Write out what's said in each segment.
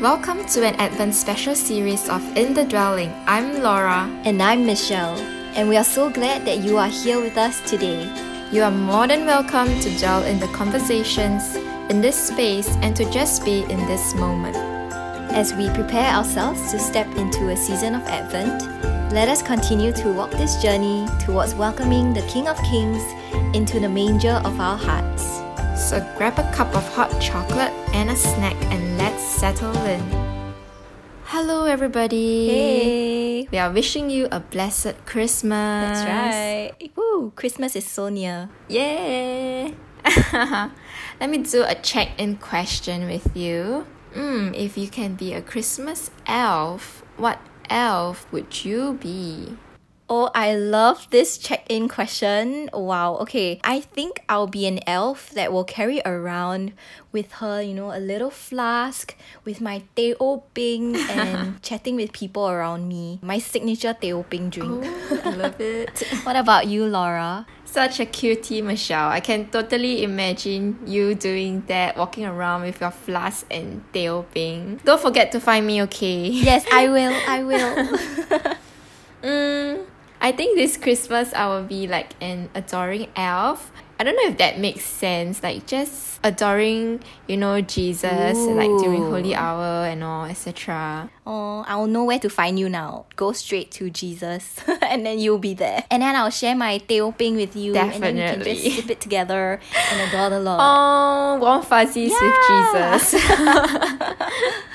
Welcome to an Advent special series of In the Dwelling. I'm Laura. And I'm Michelle, and we are so glad that you are here with us today. You are more than welcome to dwell in the conversations, in this space, and to just be in this moment. As we prepare ourselves to step into a season of Advent, let us continue to walk this journey towards welcoming the King of Kings into the manger of our hearts. So grab a cup of hot chocolate and a snack and let's settle in. Hello, everybody. Hey! We are wishing you a blessed Christmas. That's right. Woo! Christmas is so near. Yay! Let me do a check in question with you. Mm, if you can be a Christmas elf, what elf would you be? Oh, I love this check-in question. Wow. Okay. I think I'll be an elf that will carry around with her, you know, a little flask with my teh o ping and chatting with people around me. My signature teh o ping drink. Oh, I love it. what about you, Laura? Such a cutie, Michelle. I can totally imagine you doing that, walking around with your flask and teh o ping. Don't forget to find me, okay? Yes, I will. I will. I think this Christmas I will be like an adoring elf. I don't know if that makes sense. Like just adoring, you know, Jesus Ooh. like during holy hour and all, etc. Oh, I'll know where to find you now. Go straight to Jesus, and then you'll be there. And then I'll share my teh ping with you, and then we can just sip it together and adore the Lord. Oh, warm fuzzies Yeah. with Jesus.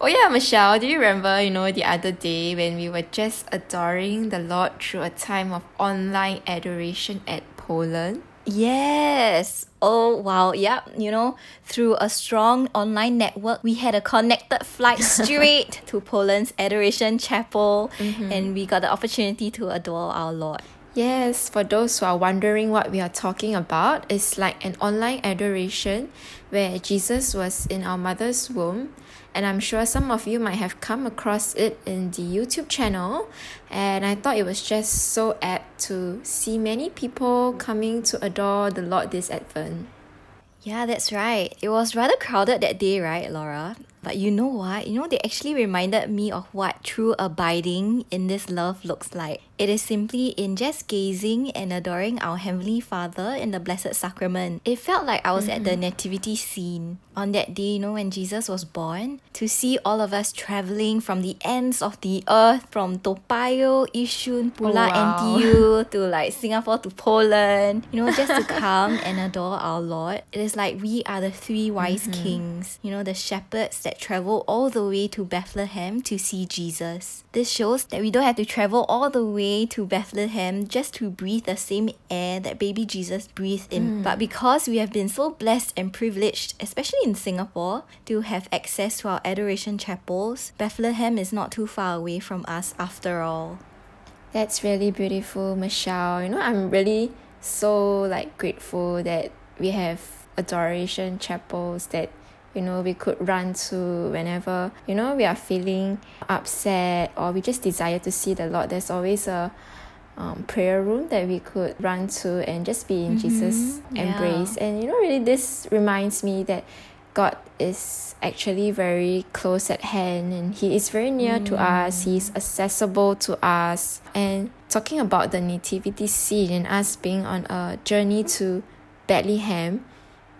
oh yeah, Michelle, do you remember, you know, the other day when we were just adoring the Lord through a time of online adoration at Poland? Yes. Oh, wow. Yep. You know, through a strong online network, we had a connected flight straight to Poland's Adoration Chapel, mm-hmm. and we got the opportunity to adore our Lord. Yes, for those who are wondering what we are talking about, it's like an online adoration where Jesus was in our mother's womb. And I'm sure some of you might have come across it in the YouTube channel. And I thought it was just so apt to see many people coming to adore the Lord this Advent. Yeah, that's right. It was rather crowded that day, right, Laura? But you know what? You know, they actually reminded me of what true abiding in this love looks like. It is simply in just gazing and adoring our Heavenly Father in the Blessed Sacrament. It felt like I was at the mm-hmm. nativity scene. On that day, you know, when Jesus was born, to see all of us traveling from the ends of the earth, from Toa Payoh, Yishun, Pula, wow. NTU, to like Singapore to Poland, you know, just to come and adore our Lord. It is like we are the three wise mm-hmm. kings, you know, the shepherds that travel all the way to Bethlehem to see Jesus. This shows that we don't have to travel all the way to Bethlehem just to breathe the same air that baby Jesus breathed in. Hmm. But because we have been so blessed and privileged, especially in Singapore, to have access to our adoration chapels, Bethlehem is not too far away from us after all. That's really beautiful, Michelle. You know, I'm really so like grateful that we have adoration chapels that you know we could run to whenever you know we are feeling upset or we just desire to see the Lord. There's always a um, prayer room that we could run to and just be in Jesus' yeah. embrace. And you know, really, this reminds me that God is actually very close at hand and He is very near to us. He is accessible to us. And talking about the nativity scene and us being on a journey to Bethlehem,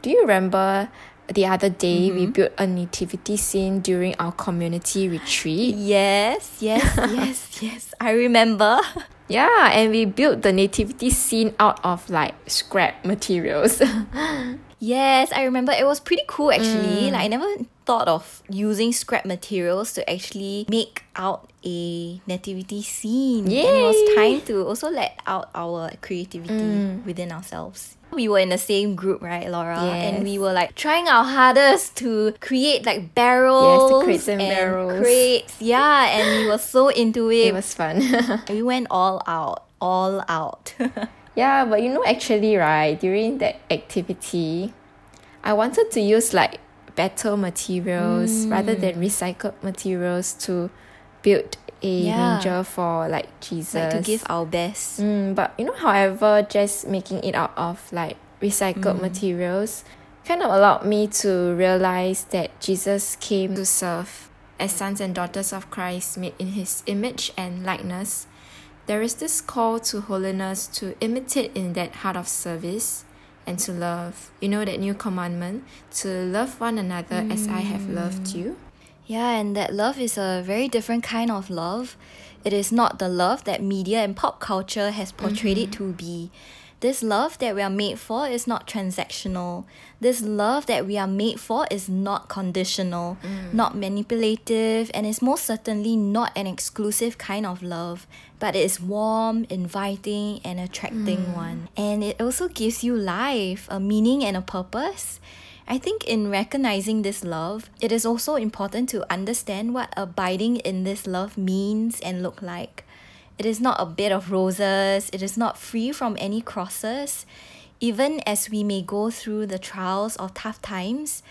do you remember the other day we mm-hmm. built a nativity scene during our community retreat? Yes, yes, yes, yes. I remember. Yeah, and we built the nativity scene out of like scrap materials. Yes, I remember. It was pretty cool actually. Mm. Like I never thought of using scrap materials to actually make out a nativity scene. And it was time to also let out our creativity Mm. within ourselves. We were in the same group, right, Laura? Yes. And we were like trying our hardest to create like barrels. crates and barrels. Crates. Yeah, and we were so into it. it was fun. we went all out. All out. yeah, but you know, actually, right, during that activity, I wanted to use like better materials rather than recycled materials to build a Yeah. manger for like Jesus. like to give our best. Mm, but you know, however, just making it out of like recycled materials kind of allowed me to realize that Jesus came to serve as sons and daughters of Christ made in his image and likeness, there is this call to holiness to imitate in that heart of service and to love. You know, that new commandment to love one another mm. as I have loved you. Yeah, and that love is a very different kind of love. It is not the love that media and pop culture has portrayed mm-hmm. it to be. This love that we are made for is not transactional. This love that we are made for is not conditional, mm. not manipulative, and is most certainly not an exclusive kind of love, but it is warm, inviting, and attracting mm. one. And it also gives you life, a meaning, and a purpose. I think in recognizing this love, it is also important to understand what abiding in this love means and look like. It is not a bed of roses, it is not free from any crosses. Even as we may go through the trials of tough times,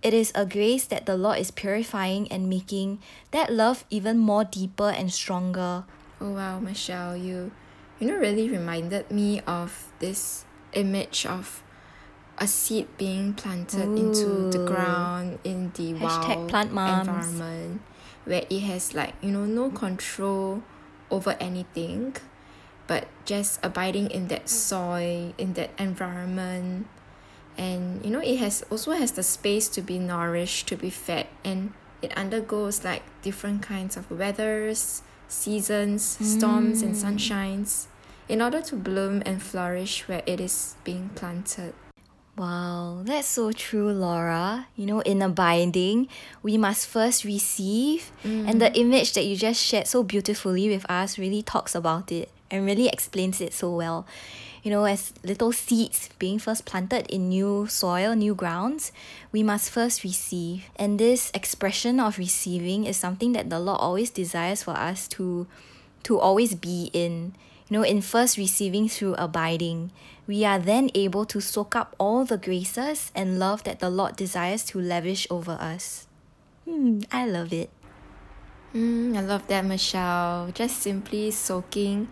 it is a grace that the Lord is purifying and making that love even more deeper and stronger. Oh wow, Michelle, you you know really reminded me of this image of a seed being planted Ooh. into the ground in the wild environment where it has like you know no control over anything but just abiding in that soil in that environment. And you know it has also has the space to be nourished to be fed and it undergoes like different kinds of weathers seasons storms mm. and sunshines in order to bloom and flourish where it is being planted Wow, that's so true, Laura. You know, in abiding, we must first receive. Mm. And the mm. image that you just shared so beautifully with us really talks about it and really explains it so well. You know, as little seeds being first planted in new soil, new grounds, we must first receive. And this expression of receiving is something that the Lord always desires for us to to always be in. You know, in first receiving through abiding we are then able to soak up all the graces and love that the Lord desires to lavish over us. Hmm, I love it. Mm, I love that, Michelle. Just simply soaking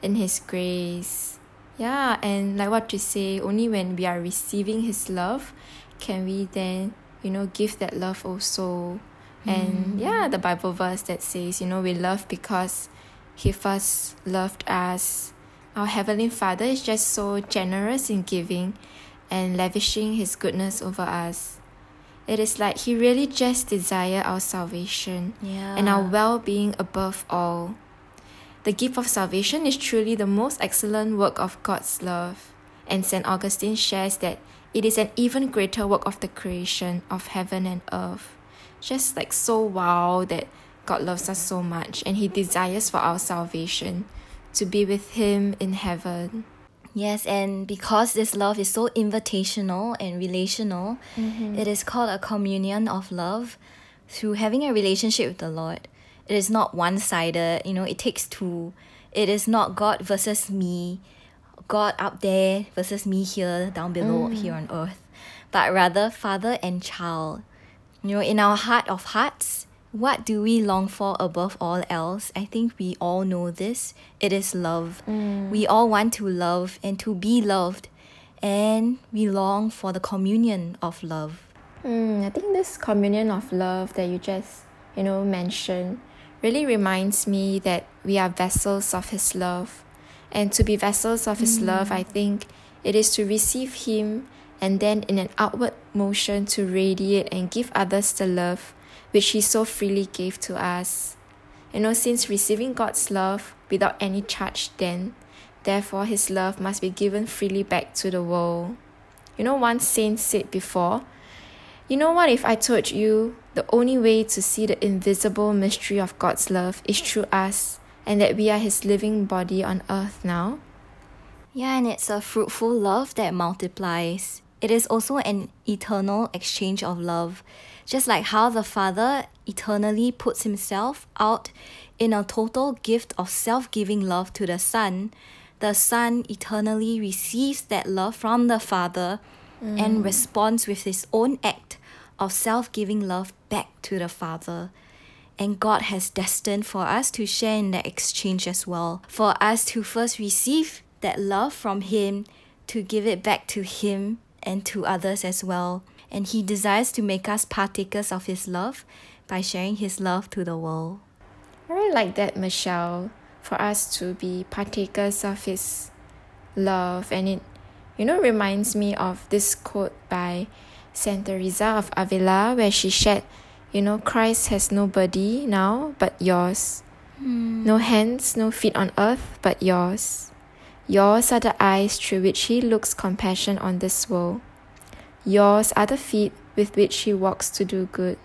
in His grace. Yeah, and like what you say, only when we are receiving His love can we then, you know, give that love also. And mm. yeah, the Bible verse that says, you know, we love because He first loved us our Heavenly Father is just so generous in giving and lavishing His goodness over us. It is like He really just desires our salvation yeah. and our well being above all. The gift of salvation is truly the most excellent work of God's love, and St. Augustine shares that it is an even greater work of the creation of heaven and earth. Just like so wow that God loves us so much and He desires for our salvation to be with Him in heaven. Yes, and because this love is so invitational and relational, mm-hmm. it is called a communion of love through having a relationship with the Lord. It is not one sided, you know, it takes two. It is not God versus me, God up there versus me here, down below, mm. here on earth, but rather father and child. You know, in our heart of hearts, what do we long for above all else? I think we all know this. It is love. Mm. We all want to love and to be loved, and we long for the communion of love. Mm, I think this communion of love that you just, you know, mentioned really reminds me that we are vessels of His love. And to be vessels of His mm. love, I think it is to receive Him and then in an outward motion to radiate and give others the love which He so freely gave to us. You know, since receiving God's love without any charge, then, therefore, His love must be given freely back to the world. You know, one saint said before, you know what if I told you the only way to see the invisible mystery of God's love is through us, and that we are His living body on earth now? Yeah, and it's a fruitful love that multiplies. It is also an eternal exchange of love just like how the Father eternally puts himself out in a total gift of self giving love to the Son, the Son eternally receives that love from the Father mm. and responds with his own act of self giving love back to the Father. And God has destined for us to share in that exchange as well, for us to first receive that love from Him, to give it back to Him and to others as well and He desires to make us partakers of His love by sharing his love to the world. I really like that, Michelle, for us to be partakers of his love. And it, you know, reminds me of this quote by Saint Teresa of Avila, where she shared, you know, Christ has no body now but yours. Hmm. No hands, no feet on earth but yours. Yours are the eyes through which he looks compassion on this world. Yours are the feet with which he walks to do good.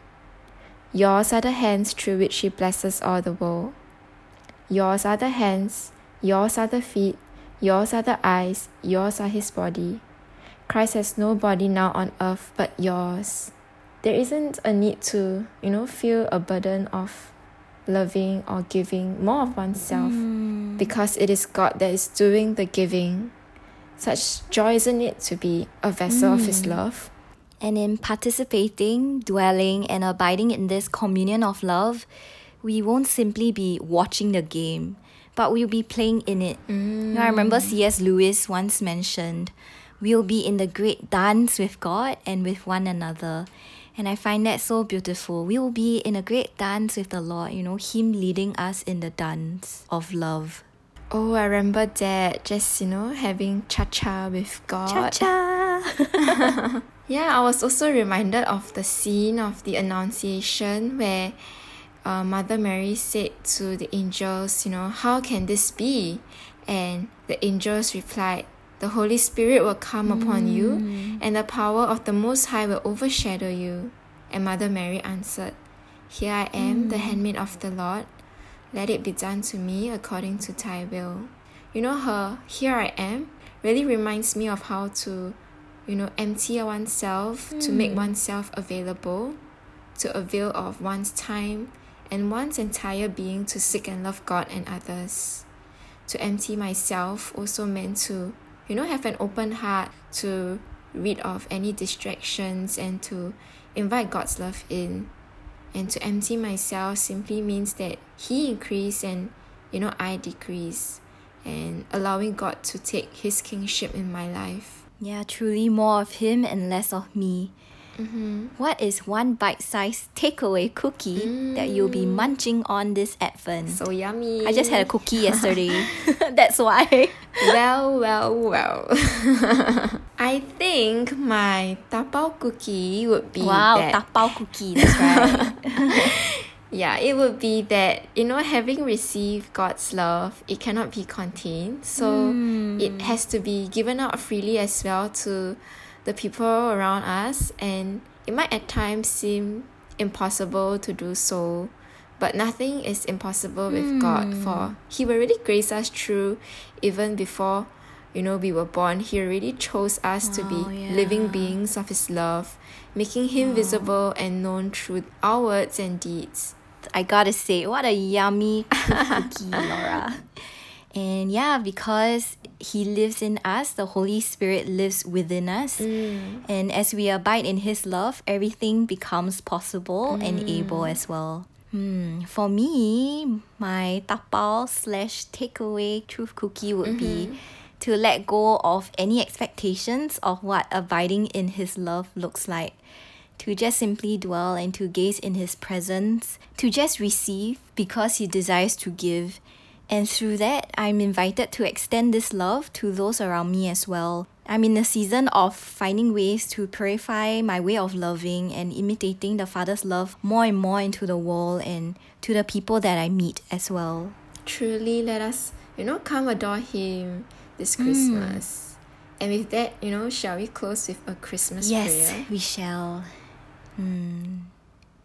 Yours are the hands through which he blesses all the world. Yours are the hands, yours are the feet, yours are the eyes, yours are his body. Christ has no body now on earth but yours. There isn't a need to, you know, feel a burden of loving or giving more of oneself Hmm. because it is God that is doing the giving. Such joy isn't it to be a vessel of his mm. love? And in participating, dwelling, and abiding in this communion of love, we won't simply be watching the game, but we'll be playing in it. You know, I remember mm. C.S. Lewis once mentioned, we'll be in the great dance with God and with one another. And I find that so beautiful. We will be in a great dance with the Lord, you know, Him leading us in the dance of love. Oh, I remember that just, you know, having cha cha with God. Cha cha! Yeah, I was also reminded of the scene of the Annunciation where uh, Mother Mary said to the angels, you know, how can this be? And the angels replied, the Holy Spirit will come upon you, and the power of the Most High will overshadow you. And Mother Mary answered, Here I am, the handmaid of the Lord. Let it be done to me according to thy will. You know, her here I am really reminds me of how to, you know, empty oneself, to hmm. make oneself available, to avail of one's time and one's entire being to seek and love God and others. To empty myself also meant to, you know, have an open heart to rid of any distractions and to invite God's love in. And to empty myself simply means that He increase and, you know, I decrease. And allowing God to take His kingship in my life. Yeah, truly more of Him and less of me. Mm-hmm. What is one bite sized takeaway cookie that you'll be munching on this Advent? So yummy. I just had a cookie yesterday. That's why. well, well, well. I think my tapao cookie would be Wow, that. tapao cookie. That's right. yeah, it would be that you know having received God's love, it cannot be contained. So it has to be given out freely as well to the people around us, and it might at times seem impossible to do so. But nothing is impossible with hmm. God, for He will really grace us through even before you know we were born. He already chose us to be oh, yeah. living beings of His love, making Him oh. visible and known through our words and deeds. I gotta say, what a yummy cookie, Laura. And yeah, because He lives in us, the Holy Spirit lives within us. Mm. And as we abide in His love, everything becomes possible and mm. able as well. Hmm. For me, my tapao slash takeaway truth cookie would be mm-hmm. to let go of any expectations of what abiding in His love looks like to just simply dwell and to gaze in his presence, to just receive because he desires to give. And through that, I'm invited to extend this love to those around me as well. I'm in a season of finding ways to purify my way of loving and imitating the Father's love more and more into the world and to the people that I meet as well. Truly, let us, you know, come adore Him this Christmas. And with that, you know, shall we close with a Christmas Yes, prayer? we shall. Hmm.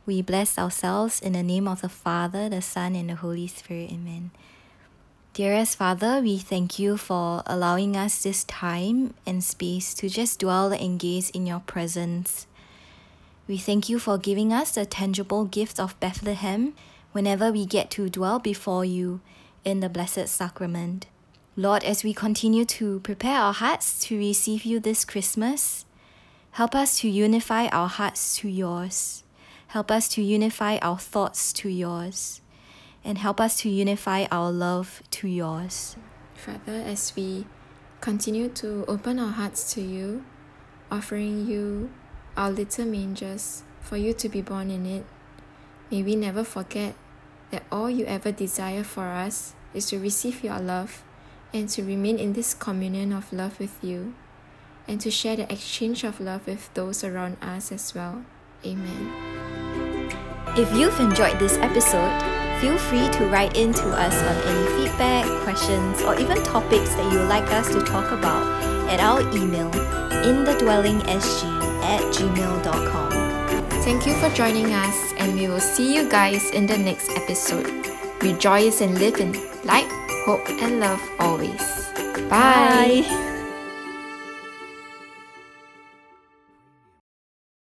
We bless ourselves in the name of the Father, the Son, and the Holy Spirit. Amen. Dearest Father, we thank you for allowing us this time and space to just dwell and gaze in your presence. We thank you for giving us the tangible gift of Bethlehem whenever we get to dwell before you in the Blessed Sacrament. Lord, as we continue to prepare our hearts to receive you this Christmas, help us to unify our hearts to yours. Help us to unify our thoughts to yours. And help us to unify our love to yours. Father, as we continue to open our hearts to you, offering you our little mangers for you to be born in it, May we never forget that all you ever desire for us is to receive your love and to remain in this communion of love with you and to share the exchange of love with those around us as well. Amen. If you've enjoyed this episode, feel free to write in to us on any feedback, questions, or even topics that you'd like us to talk about at our email inthedwellingsg at gmail.com. Thank you for joining us, and we will see you guys in the next episode. Rejoice and live in light, hope, and love always. Bye. Bye.